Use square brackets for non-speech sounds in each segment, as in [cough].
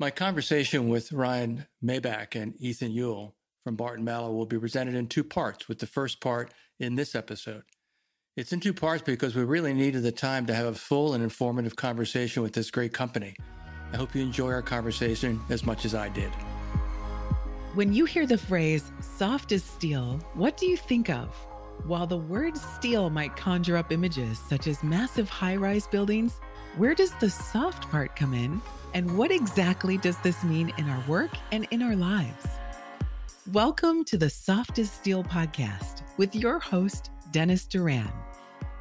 My conversation with Ryan Maibach and Ethan Uhl from Barton Malow will be presented in two parts, with the first part in this episode. It's in two parts because we really needed the time to have a full and informative conversation with this great company. I hope you enjoy our conversation as much as I did. When you hear the phrase soft as steel, what do you think of? While the word steel might conjure up images such as massive high rise buildings, where does the soft part come in? And what exactly does this mean in our work and in our lives? Welcome to the Soft as Steel podcast with your host, Dennis Doran,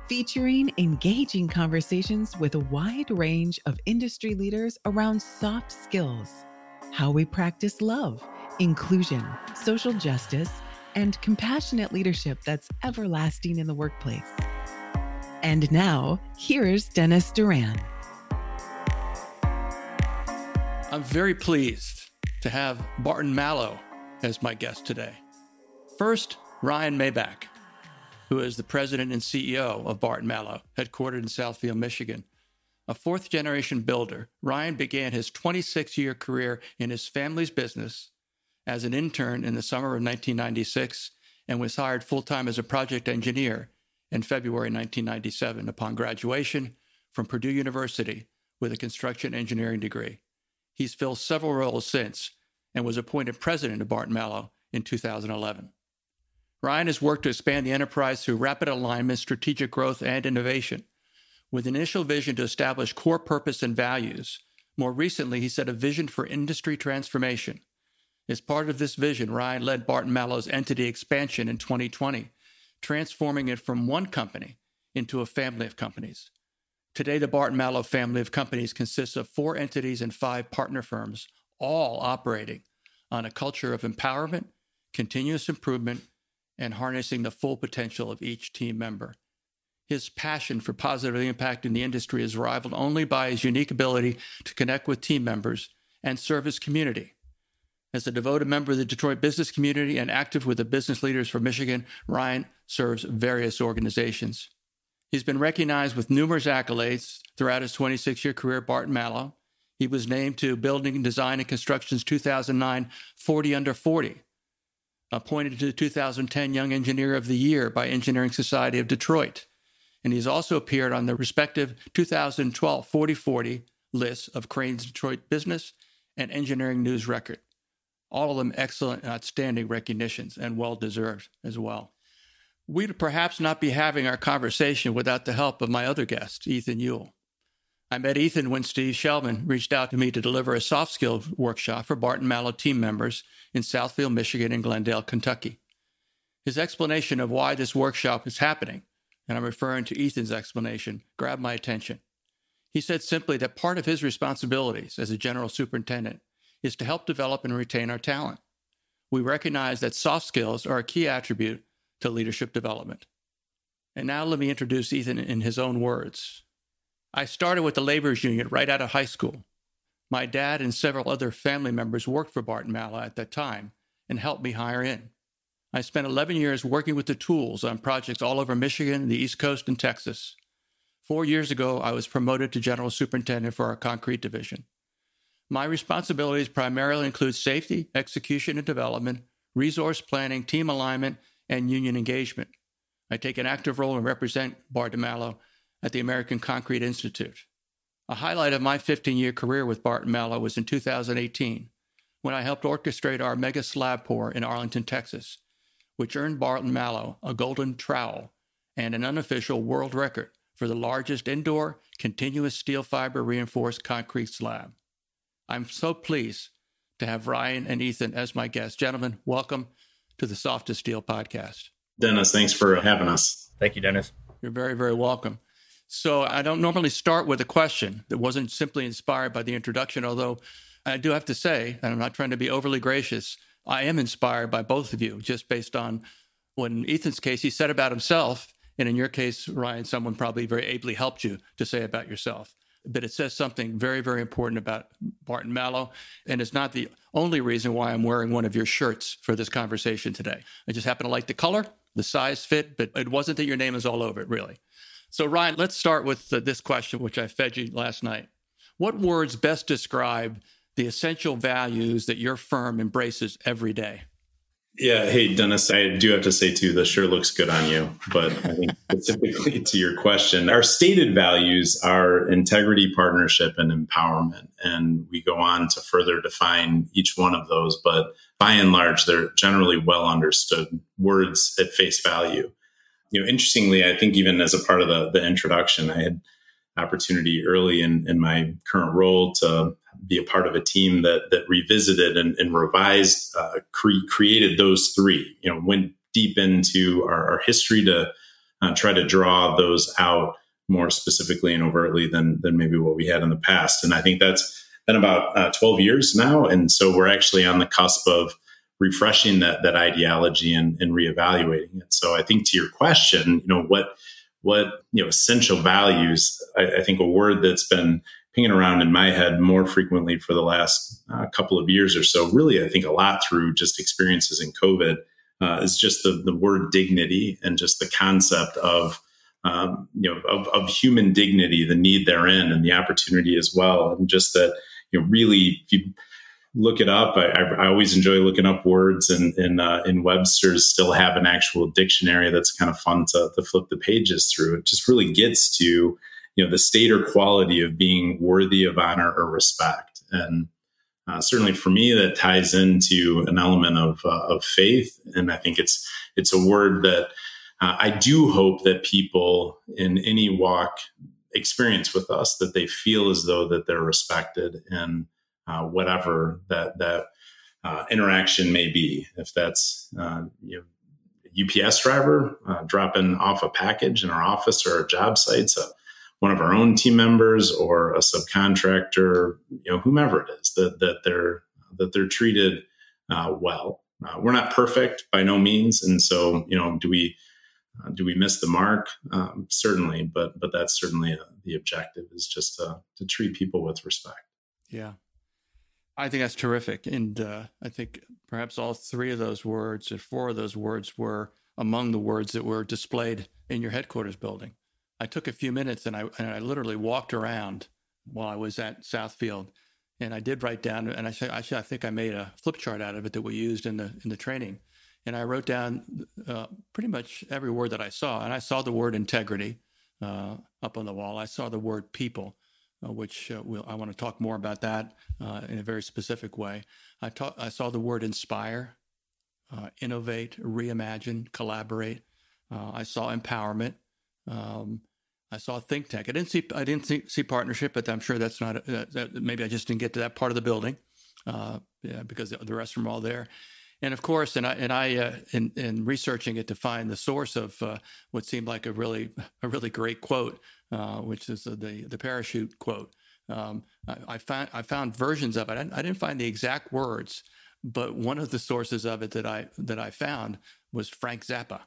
featuring engaging conversations with a wide range of industry leaders around soft skills, how we practice love, inclusion, social justice, and compassionate leadership that's everlasting in the workplace. And now, here's Dennis Doran. I'm very pleased to have Barton Malow as my guest today. First, Ryan Maibach, who is the president and CEO of Barton Malow, headquartered in Southfield, Michigan. A fourth generation builder, Ryan began his 26 year career in his family's business as an intern in the summer of 1996 and was hired full time as a project engineer in February 1997 upon graduation from Purdue University with a construction engineering degree. He's filled several roles since and was appointed president of Barton Malow in 2011. Ryan has worked to expand the enterprise through rapid alignment, strategic growth, and innovation. With an initial vision to establish core purpose and values, more recently, he set a vision for industry transformation. As part of this vision, Ryan led Barton Malow's entity expansion in 2020, transforming it from one company into a family of companies. Today, the Barton Malow family of companies consists of four entities and five partner firms, all operating on a culture of empowerment, continuous improvement, and harnessing the full potential of each team member. His passion for positively impacting the industry is rivaled only by his unique ability to connect with team members and serve his community. As a devoted member of the Detroit business community and active with the Business Leaders for Michigan, Ryan serves various organizations. He's been recognized with numerous accolades throughout his 26 year career at Barton Malow. He was named to Building Design and Construction's 2009 40 Under 40, appointed to the 2010 Young Engineer of the Year by Engineering Society of Detroit. And he's also appeared on the respective 2012 40 40 lists of Crain's Detroit Business and Engineering News Record. All of them excellent and outstanding recognitions and well deserved as well we'd perhaps not be having our conversation without the help of my other guest, Ethan Uhl. I met Ethan when Steve Shelman reached out to me to deliver a soft skills workshop for Barton Malow team members in Southfield, Michigan and Glendale, Kentucky. His explanation of why this workshop is happening, and I'm referring to Ethan's explanation, grabbed my attention. He said simply that part of his responsibilities as a general superintendent is to help develop and retain our talent. We recognize that soft skills are a key attribute to leadership development. And now let me introduce Ethan in his own words. I started with the laborers union right out of high school. My dad and several other family members worked for Barton Malow at that time and helped me hire in. I spent 11 years working with the tools on projects all over Michigan, the East Coast, and Texas. Four years ago, I was promoted to general superintendent for our concrete division. My responsibilities primarily include safety, execution and development, resource planning, team alignment, and union engagement. I take an active role and represent Barton Malow at the American Concrete Institute. A highlight of my 15 year career with Barton Malow was in 2018 when I helped orchestrate our mega slab pour in Arlington, Texas, which earned Barton Malow a golden trowel and an unofficial world record for the largest indoor continuous steel fiber reinforced concrete slab. I'm so pleased to have Ryan and Ethan as my guests. Gentlemen, welcome to the Softest as Steel podcast. Dennis, thanks for having us. Thank you, Dennis. You're very, very welcome. So, I don't normally start with a question that wasn't simply inspired by the introduction, although I do have to say, and I'm not trying to be overly gracious, I am inspired by both of you just based on what in Ethan's case he said about himself. And in your case, Ryan, someone probably very ably helped you to say about yourself but it says something very, very important about Barton Malow. And it's not the only reason why I'm wearing one of your shirts for this conversation today. I just happen to like the color, the size fit, but it wasn't that your name is all over it, really. So, Ryan, let's start with this question, which I fed you last night. What words best describe the essential values that your firm embraces every day. Yeah. Hey, Dennis, I do have to say too, this sure looks good on you. But I think [laughs] specifically to your question, our stated values are integrity, partnership, and empowerment. And we go on to further define each one of those. But by and large, they're generally well understood words at face value. You know, interestingly, I think even as a part of the, the introduction, I had opportunity early in, in my current role to be a part of a team that that revisited and, and revised, uh, cre- created those three. You know, went deep into our, our history to uh, try to draw those out more specifically and overtly than than maybe what we had in the past. And I think that's been about uh, 12 years now, and so we're actually on the cusp of refreshing that that ideology and, and reevaluating it. So I think to your question, you know, what what you know essential values I, I, think a word that's been pinging around in my head more frequently for the last uh, couple of years or so really i think a lot through just experiences in covid uh, is just the, the word dignity and just the concept of um, you know of, of human dignity the need therein and the opportunity as well and just that you know really if you look it up. I, I, always enjoy looking up words, and in uh, in Webster's still have an actual dictionary that's kind of fun to, to flip the pages through. It just really gets to you know the state or quality of being worthy of honor or respect, and uh, certainly for me that ties into an element of uh, of faith, and I think it's it's a word that. Uh, I do hope that people in any walk experience with us that they feel as though that they're respected and uh, whatever that that uh, interaction may be. If that's uh, you know, UPS driver dropping off a package in our office or our job sites, uh, one of our own team members or a subcontractor, you know, whomever it is, that that they're that they're treated uh, well. we're not perfect by no means, and so you know, do we? do we miss the mark? Um, certainly, but but that's certainly the objective is just to, to treat people with respect. Yeah, I think that's terrific. And uh, I think perhaps all three of those words or four of those words were among the words that were displayed in your headquarters building. I took a few minutes and I, and I literally walked around while I was at Southfield. And I did write down, and I said, actually, I think I made a flip chart out of it that we used in the in the training. And I wrote down uh, pretty much every word that I saw. And I saw the word integrity uh, up on the wall. I saw the word people uh, which uh, we'll, I want to talk more about that uh, in a very specific way. I, ta- I saw the word inspire, uh, innovate, reimagine, collaborate. I saw empowerment. Um, I saw think tank. I didn't see I didn't see, see partnership, but I'm sure that's not that, maybe I just didn't get to that part of the building uh, yeah, because the rest of them are all there. And of course, and I, and I uh, in, in researching it to find the source of uh, what seemed like a really a really great quote uh, which is the the parachute quote. Um, I, I, found I found versions of it. I, I, didn't find the exact words, but one of the sources of it that I that I found was Frank Zappa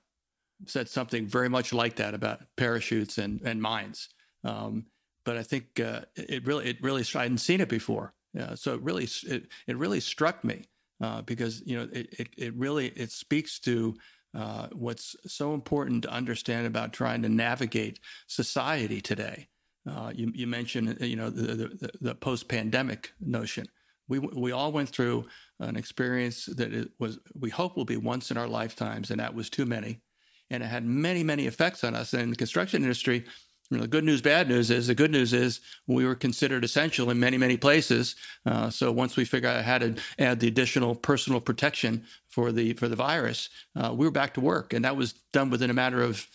said something very much like that about parachutes and and mines. Um, but I think uh, it really it really I hadn't seen it before, yeah, so it really it, it really struck me uh, because you know it, it, it really it speaks to uh, what's so important to understand about trying to navigate society today. Uh, you, you, mentioned, you know, the, the, the, post-pandemic notion. We we all went through an experience that it was we hope will be once in our lifetimes, and that was too many, and it had many many effects on us. In the construction industry, you know, the good news, bad news is the good news is we were considered essential in many, many places. Uh, so once we figured out how to add the additional personal protection for the for the virus, uh, we were back to work, and that was done within a matter of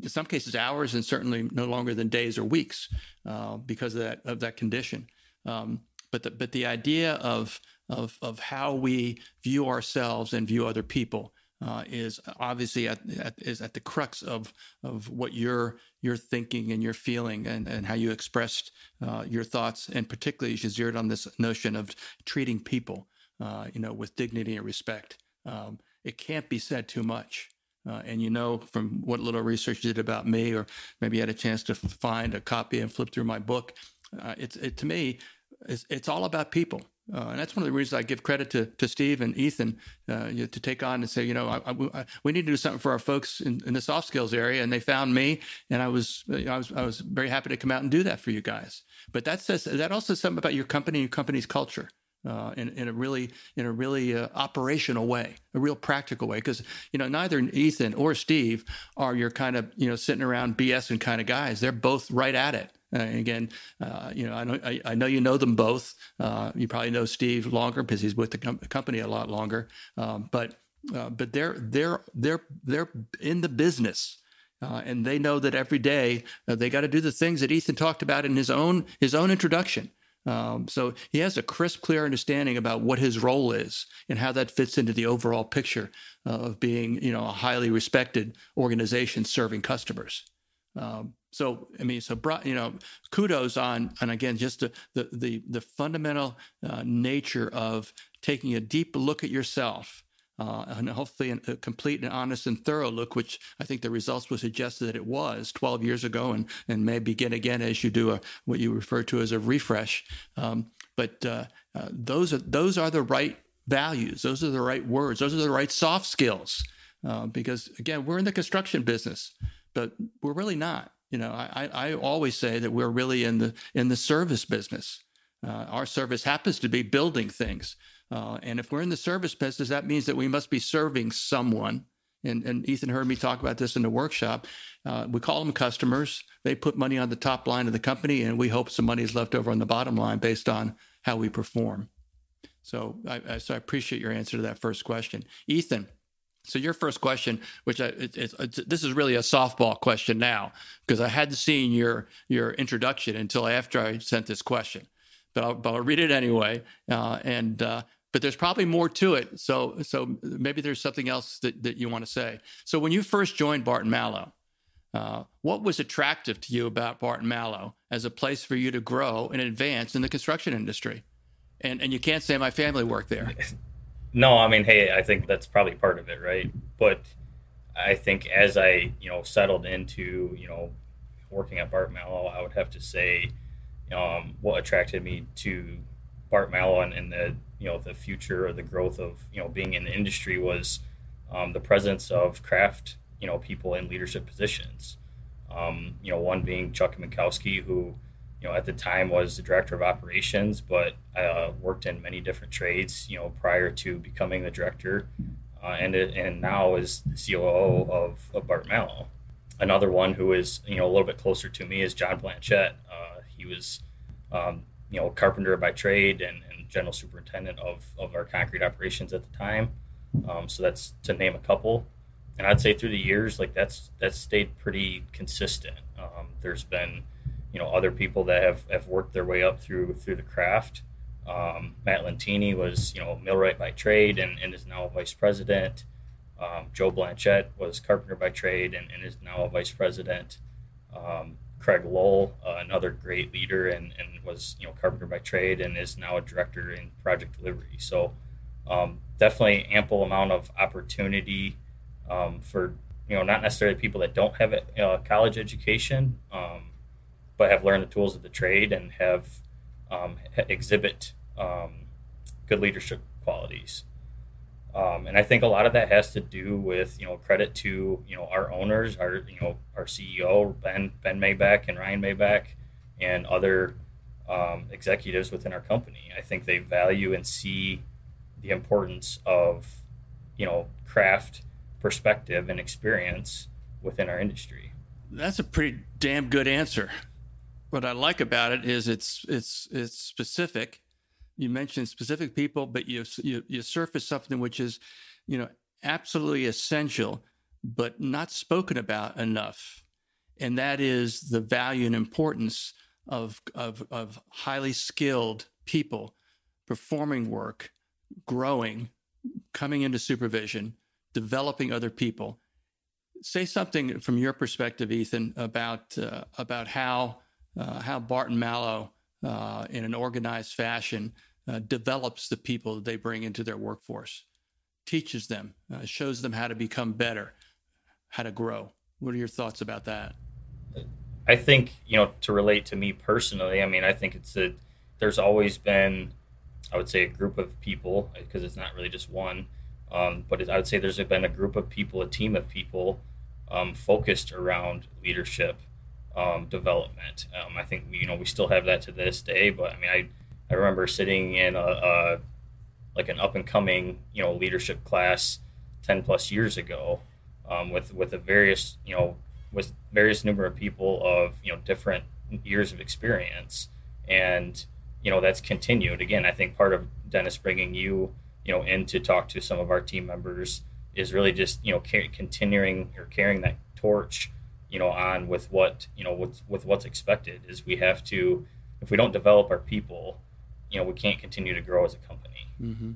in some cases hours, and certainly no longer than days or weeks uh, because of that of that condition. Um, but the, but the idea of of of how we view ourselves and view other people uh, is obviously at, at, is at the crux of of what you're you're thinking and you're feeling and, and how you expressed uh, your thoughts. And particularly you zeroed on this notion of treating people uh, you know with dignity and respect. Um, it can't be said too much. Uh, and you know from what little research you did about me or maybe you had a chance to find a copy and flip through my book uh, it's it, to me it's, it's all about people Uh, and that's one of the reasons I give credit to, to Steve and Ethan uh, you know, to take on and say, you know, I, I, we need to do something for our folks in, in, the soft skills area. And they found me, and I was, you know, I was, I was very happy to come out and do that for you guys. But that says that also says something about your company, your company's culture. Uh, in, in a really in a really uh, operational way, a real practical way. Because you know neither Ethan or Steve are your kind of you know sitting around BSing kind of guys. They're both right at it. Uh, again, uh, you know, I know I, I, know you know them both. Uh, you probably know Steve longer because he's with the com- company a lot longer. Um, but uh, but they're they're they're they're in the business. Uh, and they know that every day they got to do the things that Ethan talked about in his own his own introduction. Um, so he has a crisp, clear understanding about what his role is and how that fits into the overall picture of being, you know, a highly respected organization serving customers. Um, so I mean, so you know, kudos on and again just the the the, fundamental uh, nature of taking a deep look at yourself. Uh, and hopefully a complete and honest and thorough look, which I think the results would suggest that it was 12 years ago, and and may begin again as you do a what you refer to as a refresh. Um, but uh, uh, those are those are the right values. Those are the right words. Those are the right soft skills. Uh, because again, we're in the construction business, but we're really not. You know, I, I always say that we're really in the in the service business. Uh, our service happens to be building things, uh, and if we're in the service business, that means that we must be serving someone. And, and Ethan heard me talk about this in the workshop. Uh, we call them customers. They put money on the top line of the company, and we hope some money is left over on the bottom line based on how we perform. So I, I so I appreciate your answer to that first question, Ethan. So your first question, which I, it, it's, it's, this is really a softball question now because I hadn't seen your your introduction until after I sent this question, but I'll, but I'll read it anyway. Uh, and uh, but there's probably more to it. So so maybe there's something else that, that you want to say. So when you first joined Barton Malow, uh, what was attractive to you about Barton Malow as a place for you to grow and advance in the construction industry? And and you can't say my family worked there. [laughs] No, I mean, hey, I think that's probably part of it, right? But I think as I, you know, settled into, you know, working at Bart Malow, I would have to say, um, what attracted me to Bart Malow and, and, the, you know, the future or the growth of, you know, being in the industry was um, the presence of craft, you know, people in leadership positions. Um, you know, one being Chuck Minkowski, who know, at the time was the director of operations, but uh, worked in many different trades, you know, prior to becoming the director, uh, and and now is the COO of, of Bart Malow. Another one who is, you know, a little bit closer to me is John Blanchette. Uh, he was, um, you know, carpenter by trade and, and, general superintendent of, of our concrete operations at the time. Um, so that's to name a couple. And I'd say through the years, like that's that's stayed pretty consistent. Um, there's been you know other people that have, have worked their way up through through the craft. Um, Matt Lentini was you know millwright by trade and, and is now a vice president. Um, Joe Blanchette was carpenter by trade and, and is now a vice president. Um, Craig Lowell, uh, another great leader and, and was you know carpenter by trade and is now a director in project delivery. So um, definitely ample amount of opportunity um, for you know not necessarily people that don't have a college education, um, but have learned the tools of the trade and have um, exhibit um, good leadership qualities. Um, and I think a lot of that has to do with you know credit to you know our owners, our you know our CEO Ben Ben Maibach and Ryan Maibach, and other um, executives within our company. I think they value and see the importance of you know craft perspective and experience within our industry. That's a pretty damn good answer what I like about it is it's it's it's specific. You mentioned specific people, but you you, you surface something which is, you know, absolutely essential, but not spoken about enough, and that is the value and importance of of of highly skilled people performing work, growing, coming into supervision, developing other people. Say something from your perspective, Ethan, about uh, about how how Barton Mallow, uh, in an organized fashion, uh, develops the people that they bring into their workforce, teaches them, uh, shows them how to become better, how to grow. What are your thoughts about that? I think you know to relate to me personally. I mean, I think it's a there's always been I would say a group of people because it's not really just one, um, but it, I would say there's been a group of people, a team of people um, focused around leadership um, development. Um, I think you know we still have that to this day, but I mean I I remember sitting in a, a like an up and coming you know leadership class ten plus years ago um, with with a various you know with various number of people of you know different years of experience and you know that's continued again i think part of dennis bringing you you know in to talk to some of our team members is really just you know continuing or carrying that torch you know on with what you know with with what's expected is we have to if we don't develop our people you know we can't continue to grow as a company mm-hmm.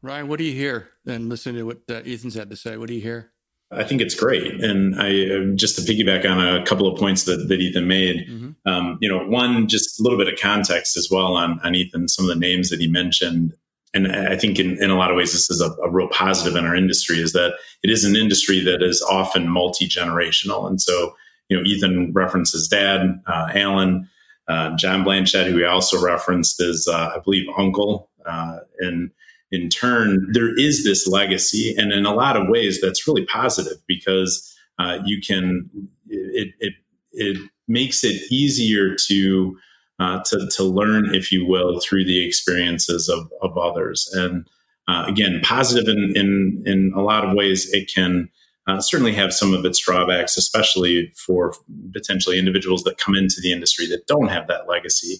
ryan what do you hear and listen to what uh, ethan's had to say what do you hear I think it's great. And I just to piggyback on a couple of points that, that Ethan made, mm-hmm. um, you know, one, just a little bit of context as well on, on Ethan, some of the names that he mentioned. And I think in, in a lot of ways, this is a, a real positive in our industry is that it is an industry that is often multi-generational. And so, you know, Ethan references dad, uh, Alan, uh, John Blanchette, who he also referenced is, uh, I believe, uncle. Uh, and in turn, there is this legacy. And in a lot of ways, that's really positive because uh, you can, it, it, it makes it easier to, uh, to, to learn, if you will, through the experiences of, of others. And uh, again, positive in, in, in a lot of ways, it can uh, certainly have some of its drawbacks, especially for potentially individuals that come into the industry that don't have that legacy.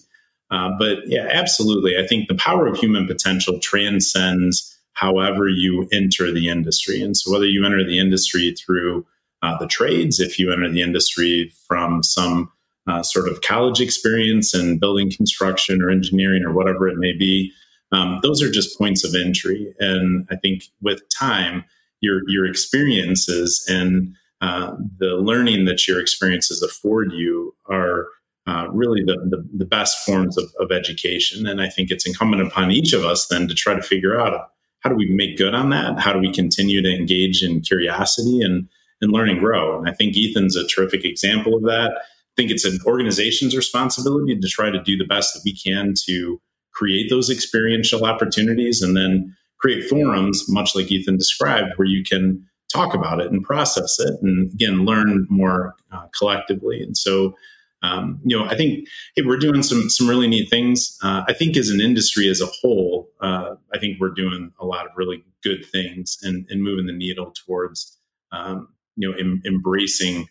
Uh, but yeah, absolutely. I think the power of human potential transcends however you enter the industry. And so, whether you enter the industry through uh, the trades, if you enter the industry from some uh, sort of college experience in building construction or engineering or whatever it may be, um, those are just points of entry. And I think with time, your your experiences and uh, the learning that your experiences afford you are uh, really the, the, the, best forms of, of, education. And I think it's incumbent upon each of us then to try to figure out how do we make good on that? How do we continue to engage in curiosity and, and learn and grow? And I think Ethan's a terrific example of that. Think it's an organization's responsibility to try to do the best that we can to create those experiential opportunities and then create forums, much like Ethan described, where you can talk about it and process it and again learn more uh, collectively. And so um, you know, I think hey, we're doing some some really neat things. Uh, I think as an industry as a whole, uh, I think we're doing a lot of really good things and, and moving the needle towards um, you know em, embracing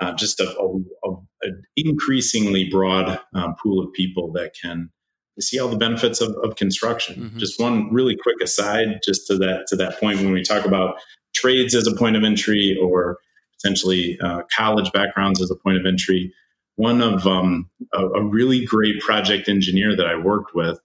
uh, just a, a, a, increasingly broad uh, pool of people that can see all the benefits of, of construction. Mm-hmm. Just one really quick aside, just to that to that point when we talk about trades as a point of entry or potentially uh, college backgrounds as a point of entry one of um, a, a, really great project engineer that I worked with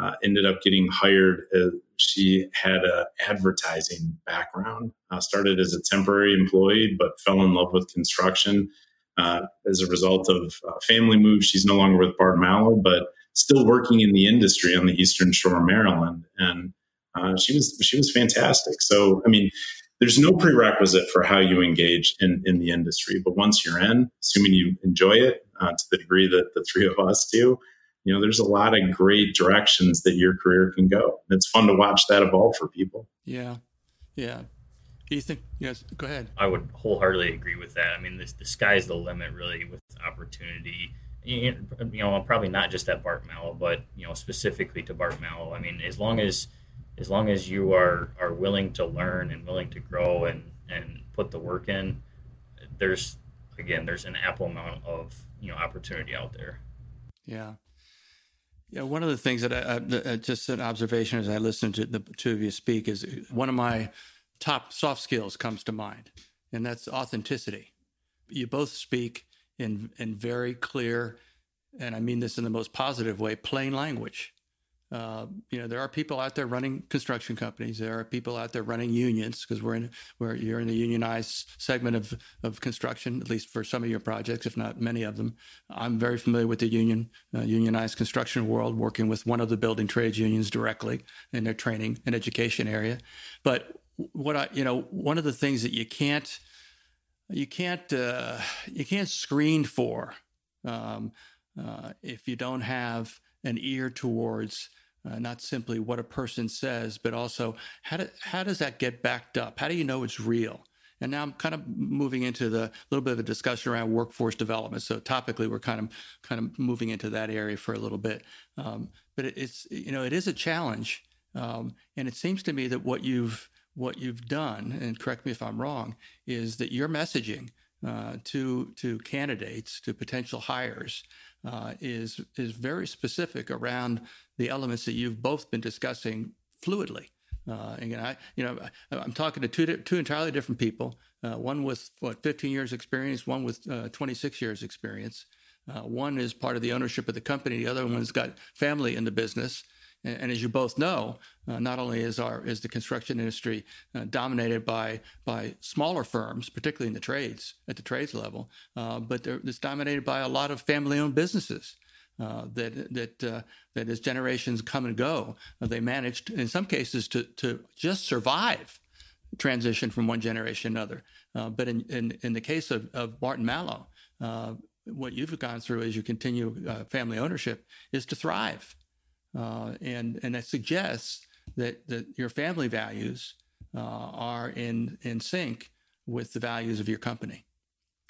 uh, ended up getting hired. As, she had an advertising background. Uh, started as a temporary employee, but fell in love with construction. Uh, as a result of family move, she's no longer with Barton Malow, but still working in the industry on the Eastern Shore of Maryland. And uh, she was she was fantastic. So I mean, there's no prerequisite for how you engage in, in the industry. But once you're in, assuming you enjoy it uh, to the degree that the three of us do, you know, there's a lot of great directions that your career can go. It's fun to watch that evolve for people. Yeah. Yeah. Ethan, yes, go ahead. I would wholeheartedly agree with that. I mean, this, the sky's the limit, really, with opportunity. You know, probably not just at bart Malow, but you know, specifically to bart Malow. I mean, as long as as long as you are are willing to learn and willing to grow and and put the work in, there's again there's an ample amount of you know opportunity out there. Yeah. Yeah, one of the things that I, I uh, just an observation as I listen to the two of you speak is uh, one of my top soft skills comes to mind, and that's authenticity. You both speak in in very clear, and I mean this in the most positive way, plain language. Uh, you know, there are people out there running construction companies. There are people out there running unions because we're in where you're in the unionized segment of of construction, at least for some of your projects, if not many of them. I'm very familiar with the union uh, unionized construction world, working with one of the building trades unions directly in their training and education area. But what I, you know, one of the things that you can't you can't uh, you can't screen for um, uh, if you don't have an ear towards uh, not simply what a person says, but also how, do, how does that get backed up? How do you know it's real? And now I'm kind of moving into the little bit of a discussion around workforce development. So topically, we're kind of kind of moving into that area for a little bit. Um, but it, it's you know it is a challenge, um, and it seems to me that what you've what you've done, and correct me if I'm wrong, is that your messaging uh, to to candidates, to potential hires, uh, is is very specific around the elements that you've both been discussing fluidly. Uh, I you know I, am talking to two two entirely different people. Uh, one with what 15 years experience, one with uh, 26 years experience. Uh, one is part of the ownership of the company. The other one's got family in the business. And, as you both know, uh, not only is our is the construction industry uh, dominated by by smaller firms, particularly in the trades at the trades level, but it's dominated by a lot of family-owned businesses. Uh, that that uh, that as generations come and go, uh, they managed in some cases to to just survive transition from one generation to another. Uh, but in, in in the case of of Barton Malow, uh, what you've gone through as you continue family ownership is to thrive, Uh, and and that suggests that that your family values uh, are in in sync with the values of your company,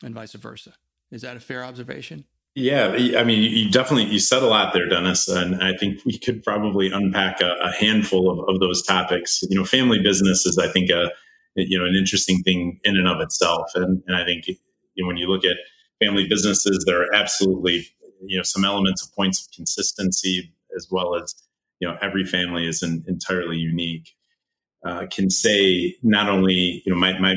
and vice versa. Is that a fair observation? Yeah, I mean, you definitely you said a lot there, Dennis, and I think we could probably unpack a, a handful of, of, those topics. You know, family business is, I think, a you know an interesting thing in and of itself, and and I think you know, when you look at family businesses, there are absolutely you know some elements of points of consistency as well as you know every family is an, entirely unique. Uh, can say not only you know my my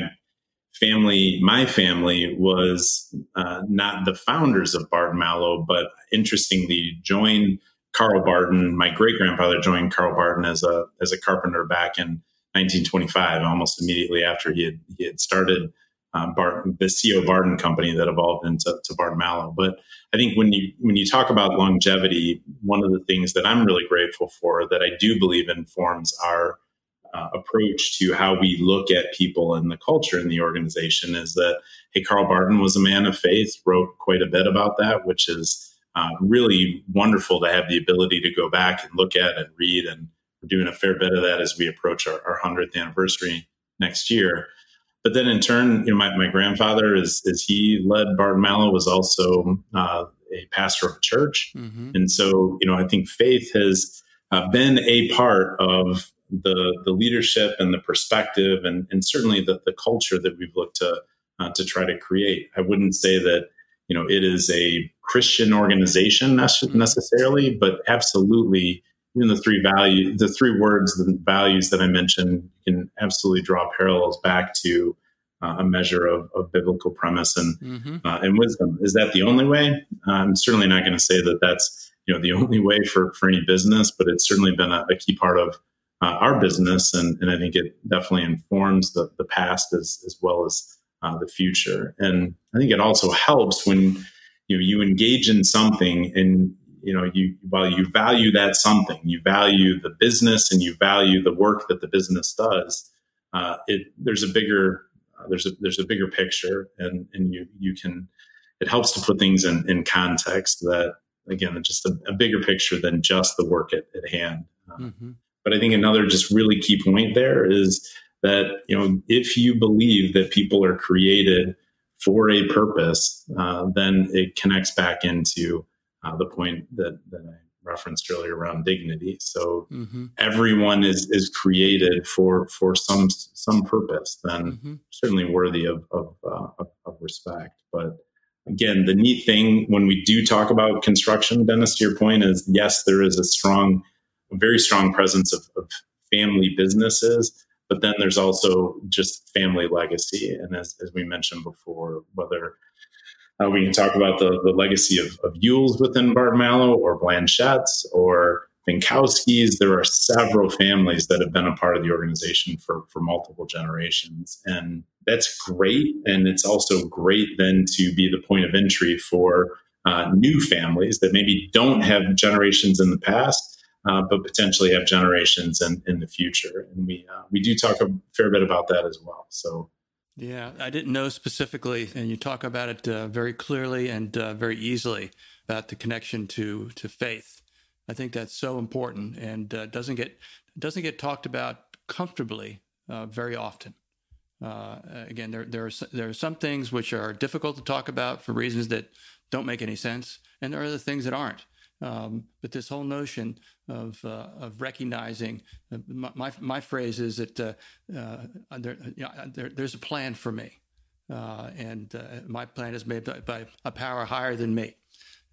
family, my family was uh, not the founders of Barton Malow, but interestingly joined Carl Barton. My great grandfather joined Carl Barton as a as a carpenter back in 1925, almost immediately after he had he had started um, Barton, the C.O. Barton company that evolved into to Barton Malow. But I think when you when you talk about longevity, one of the things that I'm really grateful for that I do believe informs our uh, approach to how we look at people and the culture in the organization is that, hey, Carl Barton was a man of faith, wrote quite a bit about that, which is uh, really wonderful to have the ability to go back and look at and read. And we're doing a fair bit of that as we approach our, our 100th anniversary next year. But then in turn, you know, my, my grandfather, is, is he led Barton Malow, was also uh, a pastor of a church. Mm-hmm. And so, you know, I think faith has uh, been a part of the the leadership and the perspective and, and certainly the, the culture that we've looked to uh, to try to create. I wouldn't say that you know it is a Christian organization necessarily, but absolutely even the three value the three words the values that I mentioned can absolutely draw parallels back to uh, a measure of, of, biblical premise and mm-hmm. uh, and wisdom. Is that the only way? I'm certainly not going to say that that's you know the only way for for any business, but it's certainly been a, a key part of uh, our business, and, and I think it definitely informs the, the past as, as well as uh, the future. And I think it also helps when you know, you engage in something and you know you while you value that something, you value the business and you value the work that the business does. Uh, it there's a bigger uh, there's a there's a bigger picture, and and you you can it helps to put things in, in context that again just a, a bigger picture than just the work at, at hand. Uh, mm-hmm. But I think another just really key point there is that you know if you believe that people are created for a purpose, uh, then it connects back into uh, the point that, that I referenced earlier around dignity. So mm-hmm. everyone is is created for for some some purpose, then mm-hmm. certainly worthy of of, uh, of, of respect. But again, the neat thing when we do talk about construction, Dennis, to your point is yes, there is a strong a very strong presence of, of family businesses, but then there's also just family legacy. And as, as we mentioned before, whether uh, we can talk about the, the legacy of, of Uhls within Barton Malow or Blanchette's or Vinkowski's, there are several families that have been a part of the organization for, for multiple generations. And that's great. And it's also great then to be the point of entry for uh, new families that maybe don't have generations in the past uh, but potentially have generations in, in the future. And we uh, we do talk a fair bit about that as well. So. Yeah, I didn't know specifically, and you talk about it uh, very clearly and uh, very easily about the connection to to faith I think that's so important and uh, doesn't get doesn't get talked about comfortably uh, very often. Uh, again, there there are there are some things which are difficult to talk about for reasons that don't make any sense, and there are other things that aren't. Um, but this whole notion of uh, of recognizing uh, my, my phrase is that uh, uh, there, you know, there, there's a plan for me, uh, and uh, my plan is made by, by, a power higher than me,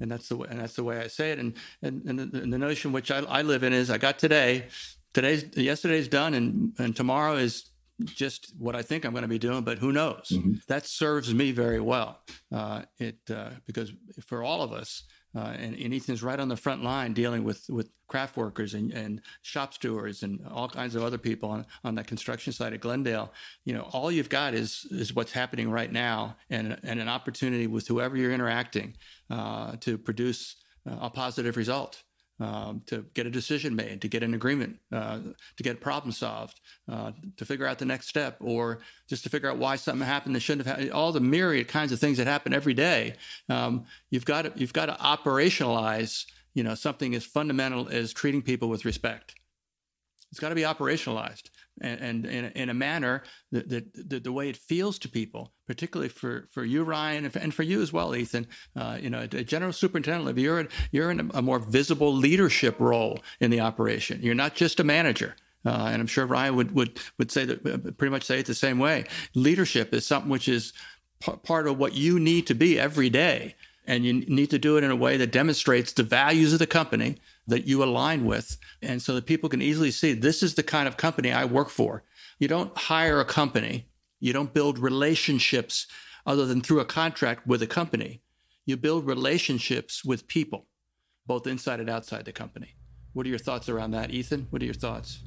and that's the way and that's the way I say it. And and, and, the, and the, notion which I, I live in is I got today, today's yesterday's done, and and tomorrow is just what I think I'm going to be doing, but who knows? Mm-hmm. That serves me very well. Uh, it uh, because for all of us, uh, and, and, Ethan's right on the front line dealing with, with craft workers and, and shop stewards and all kinds of other people on, on that construction site at Glendale. You know, all you've got is is what's happening right now and, and an opportunity with whoever you're interacting uh, to produce a positive result um, to get a decision made, to get an agreement, uh, to get a problem solved, uh, to figure out the next step, or just to figure out why something happened that shouldn't have happened. All the myriad kinds of things that happen every day. Um, you've got to, you've got to operationalize, you know, something as fundamental as treating people with respect. It's got to be operationalized and, and in, in, a manner that, that, that, the way it feels to people, particularly for, for you, Ryan, and for you as well, Ethan. Uh, you know, a general superintendent, you're you're in a more visible leadership role in the operation. You're not just a manager. Uh, and I'm sure Ryan would, would, would say that uh, pretty much say it the same way. Leadership is something which is p- part of what you need to be every day. And you need to do it in a way that demonstrates the values of the company that you align with. And so that people can easily see this is the kind of company I work for. You don't hire a company, you don't build relationships other than through a contract with a company. You build relationships with people, both inside and outside the company. What are your thoughts around that, Ethan? What are your thoughts?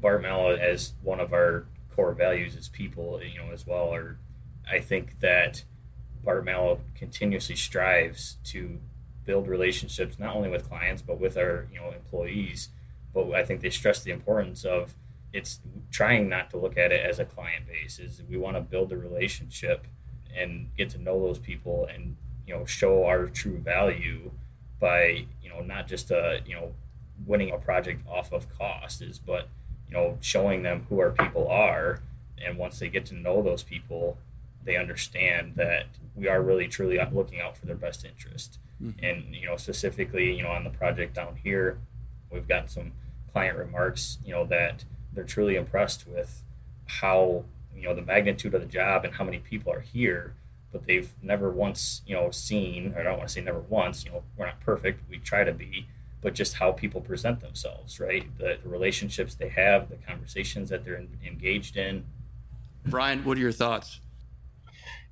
Bart Malow, as one of our core values, is people, you know, as well. Or I think that Bart Malow continuously strives to build relationships not only with clients but with our you know employees. But I think they stress the importance of it's trying not to look at it as a client base. Is we want to build a relationship and get to know those people and you know show our true value by you know not just a you know winning a project off of cost is but you know showing them who our people are and once they get to know those people they understand that we are really truly looking out for their best interest Mm-hmm. And you know, specifically, you know, on the project down here, we've gotten some client remarks, you know, that they're truly impressed with how you know the magnitude of the job and how many people are here but they've never once you know seen or i don't want to say never once you know we're not perfect we try to be but just how people present themselves right? The, the relationships they have the conversations that they're in, engaged in. Ryan what are your thoughts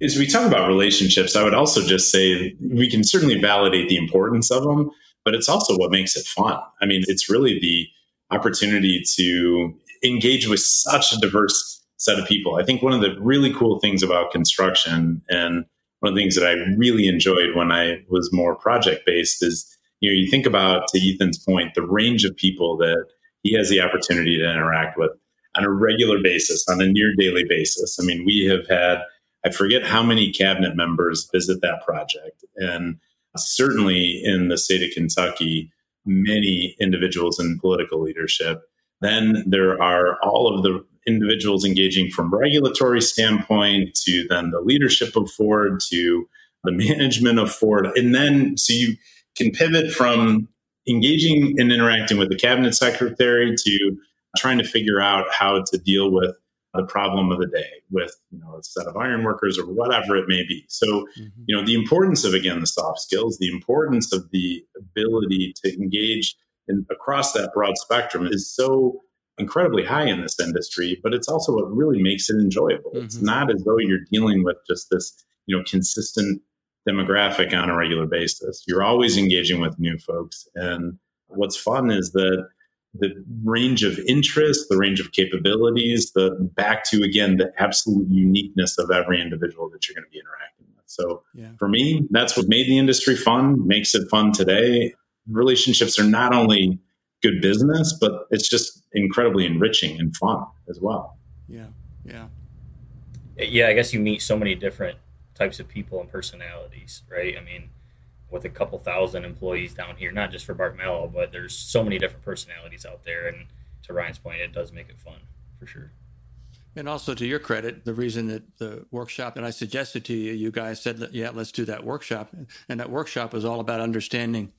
as we talk about relationships, I would also just say we can certainly validate the importance of them, but it's also what makes it fun. I mean, it's really the opportunity to engage with such a diverse set of people. I think one of the really cool things about construction and one of the things that I really enjoyed when I was more project based is, you know, you think about, to Ethan's point, the range of people that he has the opportunity to interact with on a regular basis, on a near daily basis. I mean, we have had I forget how many cabinet members visit that project. And certainly in the state of Kentucky, many individuals in political leadership. Then there are all of the individuals engaging from regulatory standpoint to then the leadership of Ford to the management of Ford. And then so you can pivot from engaging and interacting with the cabinet secretary to trying to figure out how to deal with the problem of the day with you know a set of iron workers or whatever it may be so mm-hmm. you know the importance of again the soft skills the importance of the ability to engage in, across that broad spectrum is so incredibly high in this industry but it's also what really makes it enjoyable mm-hmm. it's not as though you're dealing with just this you know consistent demographic on a regular basis you're always engaging with new folks and what's fun is that the range of interest, the range of capabilities, the back to again the absolute uniqueness of every individual that you're going to be interacting with. So yeah. for me, that's what made the industry fun, makes it fun today. Relationships are not only good business, but it's just incredibly enriching and fun as well. Yeah. Yeah. Yeah, I guess you meet so many different types of people and personalities, right? I mean, with a couple thousand employees down here, not just for Bart Malow, but there's so many different personalities out there. And to Ryan's point, it does make it fun for sure. And also to your credit, the reason that the workshop that I suggested to you, you guys said, yeah, let's do that workshop. And that workshop was all about understanding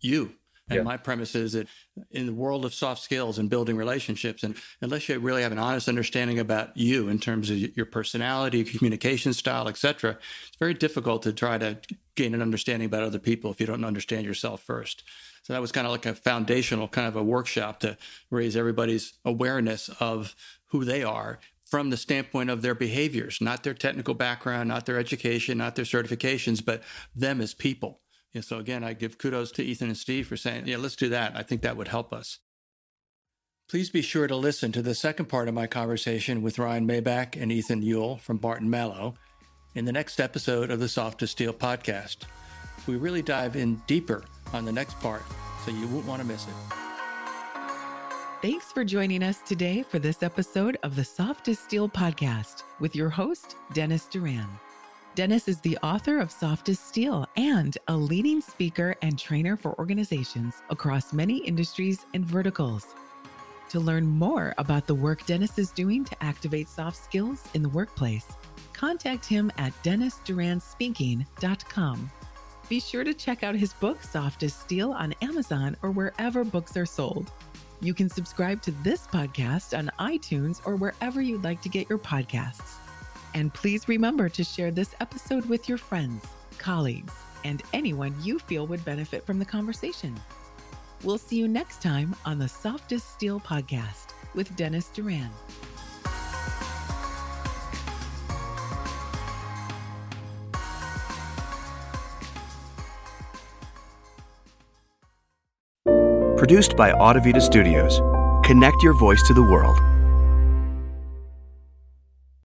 you. And yeah. my premise is that in the world of soft skills and building relationships, and unless you really have an honest understanding about you in terms of your personality, your communication style, etc., it's very difficult to try to gain an understanding about other people if you don't understand yourself first. So that was kind of like a foundational kind of a workshop to raise everybody's awareness of who they are from the standpoint of their behaviors, not their technical background, not their education, not their certifications, but them as people. So again, I give kudos to Ethan and Steve for saying, yeah, let's do that. I think that would help us. Please be sure to listen to the second part of my conversation with Ryan Maibach and Ethan Uhl from Barton Malow in the next episode of the Soft as Steel podcast. We really dive in deeper on the next part, so you won't want to miss it. Thanks for joining us today for this episode of the Soft as Steel podcast with your host, Dennis Doran. Dennis is the author of Soft as Steel and a leading speaker and trainer for organizations across many industries and verticals. To learn more about the work Dennis is doing to activate soft skills in the workplace, contact him at dennisdoranspeaking.com. Be sure to check out his book, Soft as Steel, on Amazon or wherever books are sold. You can subscribe to this podcast on iTunes or wherever you'd like to get your podcasts. And please remember to share this episode with your friends, colleagues, and anyone you feel would benefit from the conversation. We'll see you next time on the Soft as Steel podcast with Dennis Doran. Produced by Audivita Studios. Connect your voice to the world.